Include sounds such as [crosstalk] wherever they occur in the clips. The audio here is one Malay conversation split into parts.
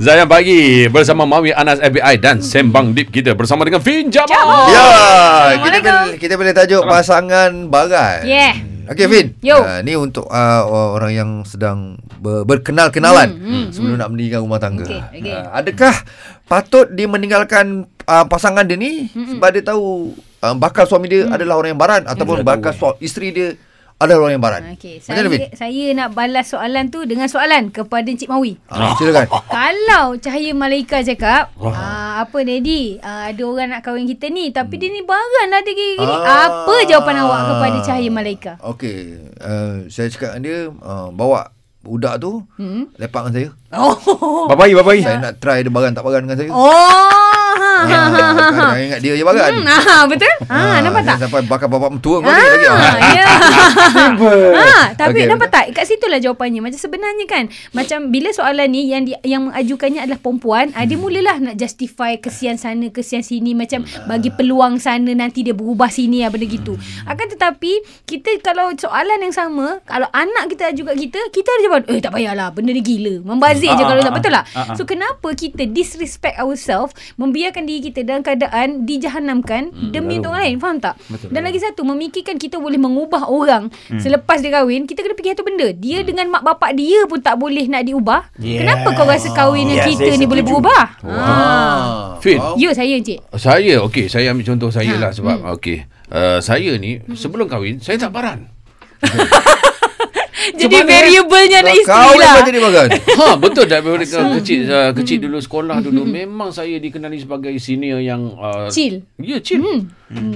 Zayan Pagi bersama Mawi Anas FBI dan Sembang Deep kita bersama dengan Fin Jamal. Jamal. Ya, kita Assalamualaikum. boleh, kita boleh tajuk pasangan barat. Yeah. Okey, Fin. Yo. Uh, ni untuk uh, orang yang sedang ber, berkenal-kenalan Hmm, sebelum nak mendirikan rumah tangga. Okey, okey. Uh, adakah patut dia meninggalkan uh, pasangan dia ni sebab dia tahu uh, bakal suami dia adalah orang yang barat ataupun bakal suami isteri dia adalah orang yang barat? Okey, Macam saya, saya nak balas soalan tu dengan soalan kepada Encik Mawi. Ah, [laughs] silakan. Kalau Cahaya Malaika cakap, ah, apa Daddy, ah, ada orang nak kahwin kita ni tapi dia ni baran lah dia gini-gini. Ah. Apa jawapan awak kepada Cahaya Malaika? Okey, uh, saya cakap dengan dia uh, bawa budak tu Hmm? lepak dengan saya. Oh. Babai, babai. Saya nak try dia baran tak baran dengan saya. Oh. Ha, ha, ha, ha, ha. Ingat dia je baran. Hmm, ah, betul? Ah, nampak tak? Sampai bakar bapak mentua kau ni lagi. Ah. ya. [laughs] ah, tapi Okey, nampak tak? Kat situlah jawapannya. Macam sebenarnya kan, macam bila soalan ni yang di, yang mengajukannya adalah perempuan, ah, dia mulalah nak justify kesian sana, kesian sini macam bagi peluang sana nanti dia berubah sini ah benda gitu. Akan tetapi kita kalau soalan yang sama, kalau anak kita ajukan kita, kita ada jawapan, "Eh tak payahlah, benda ni gila." Membazir je Ah, kalau tak betul tak? ah, ah. So kenapa kita disrespect ourselves, membiarkan diri kita dalam keadaan dijahanamkan demi untuk orang lain, faham tak? Betul. Dan lagi satu memikirkan kita boleh mengubah orang hmm. selepas dia kahwin kita kena fikir satu benda dia hmm. dengan mak bapak dia pun tak boleh nak diubah Yeah. kenapa kau rasa kahwin Yeah, kita ni boleh berubah Ah. ha. Fin. Wow. ya saya encik Saya okey, saya ambil contoh saya Ha, lah sebab okey. Uh, saya ni sebelum kahwin saya tak baran. [laughs] [laughs] jadi variablenya ada isteri Kau lah lah jadi bagan. [laughs] ha betul dah daripada kecil uh, kecil dulu sekolah dulu [laughs] memang saya dikenali sebagai senior yang uh, Chill. Ya chill.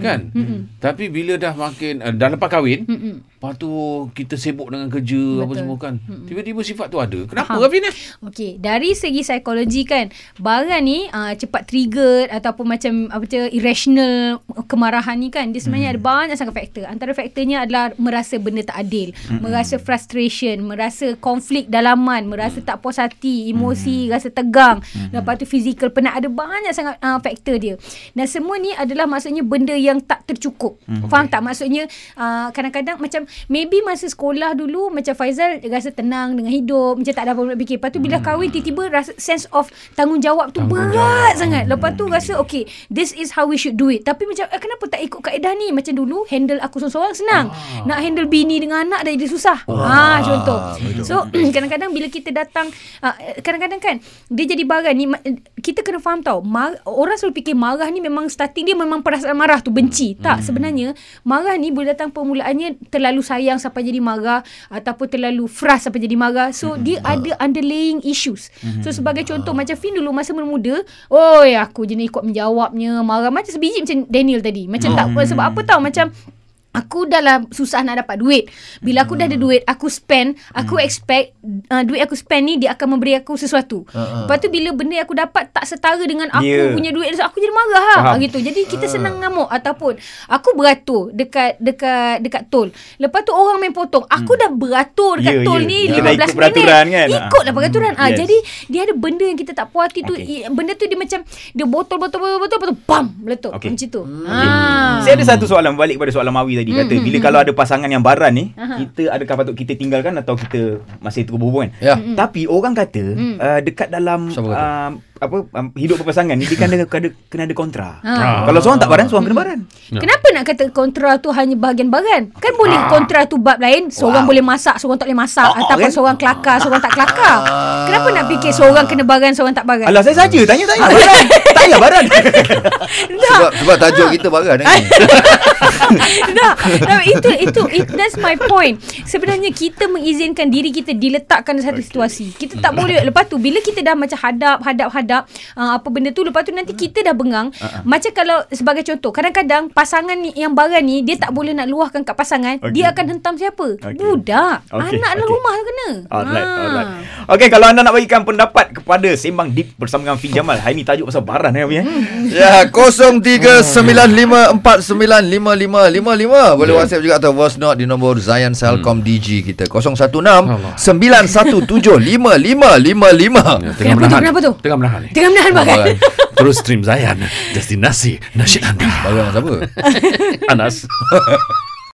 Kan? Tapi bila dah makin uh, dah lepas kahwin, lepas tu kita sibuk dengan kerja apa Betul. semua kan. Tiba-tiba sifat tu ada. Kenapa Faham. Rafin eh? Okey, dari segi psikologi kan, barang ni uh, cepat trigger ataupun macam apa tu irrational kemarahan ni kan, dia sebenarnya hmm. ada banyak sangat faktor. Antara faktornya adalah merasa benda tak adil, hmm. merasa frustration, merasa konflik dalaman, merasa tak puas hati, emosi, rasa tegang. Hmm. Lepas tu fizikal penat ada banyak sangat uh, faktor dia. Dan semua ni adalah maksudnya benda yang tak tercukup. Hmm. Faham tak? Maksudnya uh, kadang-kadang macam maybe masa sekolah dulu macam Faizal rasa tenang dengan hidup, macam tak ada apa-apa nak fikir. Lepas tu bila kahwin tiba-tiba rasa sense of tanggungjawab tu berat sangat. Lepas tu rasa okay, this is how we should do it. Tapi macam eh, kenapa tak ikut kaedah ni? Macam dulu handle aku seorang-seorang senang. Nak handle bini dengan anak dah jadi susah. Ha contoh. So [clears throat] kadang-kadang bila kita datang uh, kadang-kadang kan dia jadi barang ni kita kena faham tau. Mar- orang selalu fikir marah ni memang starting dia memang perasaan marah tu benci. Tak sebenarnya marah ni boleh datang permulaannya terlalu sayang sampai jadi marah ataupun terlalu frust sampai jadi marah. So dia ada underlying issues. So sebagai contoh macam Fin dulu masa muda-muda, oi aku je ni ikut menjawabnya, marah macam sebiji macam Daniel tadi. Macam tak sebab apa tau macam Aku dah lah susah nak dapat duit. Bila aku dah ada duit, aku spend, aku expect uh, duit aku spend ni dia akan memberi aku sesuatu. Ha, ha. Lepas tu bila benda yang aku dapat tak setara dengan aku Ya. punya duit, aku jadi marah lah. Faham. Ha, gitu. Jadi kita senang ngamuk ataupun aku beratur dekat dekat dekat tol. Lepas tu orang main potong. Aku dah beratur dekat Ya, tol ya. ni Kita 15 dah minit. ikut peraturan kan? Ikutlah peraturan. Ah Yes. jadi dia ada benda yang kita tak puas hati tu. Okey. i- Benda tu dia macam dia botol botol botol botol lepas tu bam meletup. Okey. Macam tu. Okay. Ah. Saya ada satu soalan balik pada soalan Mawi tadi kata Hmm, bila kalau ada pasangan yang baran ni Aha. kita adakah patut kita tinggalkan atau kita masih terus berhubungan? Ya. Tapi orang kata Hmm. uh, dekat dalam Siapa kata? uh, apa um, hidup berpasangan ni dia kena kena, kena ada kontra. Ha. Kalau seorang tak baran, seorang kena baran. Ya. Kenapa nak kata kontra tu hanya bahagian baran? Kan boleh kontra tu bab lain. Seorang Wow. boleh masak, seorang tak boleh masak. Oh, ataupun kan? seorang kelakar, seorang tak kelakar. Ah. Kenapa nak fikir seorang kena baran, seorang tak baran? Alah saya saja tanya tanya baran. tanya baran. [laughs] Sebab sebab tajuk kita bagan ni. [laughs] tak, tak, itu itu it, that's my point. Sebenarnya kita mengizinkan diri kita diletakkan satu situasi. Kita tak boleh lepas tu bila kita dah macam hadap hadap hadap uh, apa benda tu lepas tu nanti kita dah bengang. Macam kalau sebagai contoh, kadang-kadang pasangan ni yang baran ni dia tak boleh nak luahkan kat pasangan, Okey. dia akan hentam siapa? Okey. Budak. Okey, Anak dalam okey. rumah tu kena. Alright, Ah. alright. Okey, kalau anda nak bagikan pendapat kepada Sembang Deep bersama dengan Fin Jamal. Hari ni tajuk pasal baran eh, eh. Ya [laughs] 0395495555 Boleh WhatsApp juga Atau voice note Di nombor Zayan Selcom DG kita 016 9175555 Ya, tengah Kenapa tu? menahan. Kenapa tu? Tengah menahan ni. Tengah menahan. Bagan Terus stream Zayan Destinasi Nasyid anda Bagan siapa? Anas [laughs]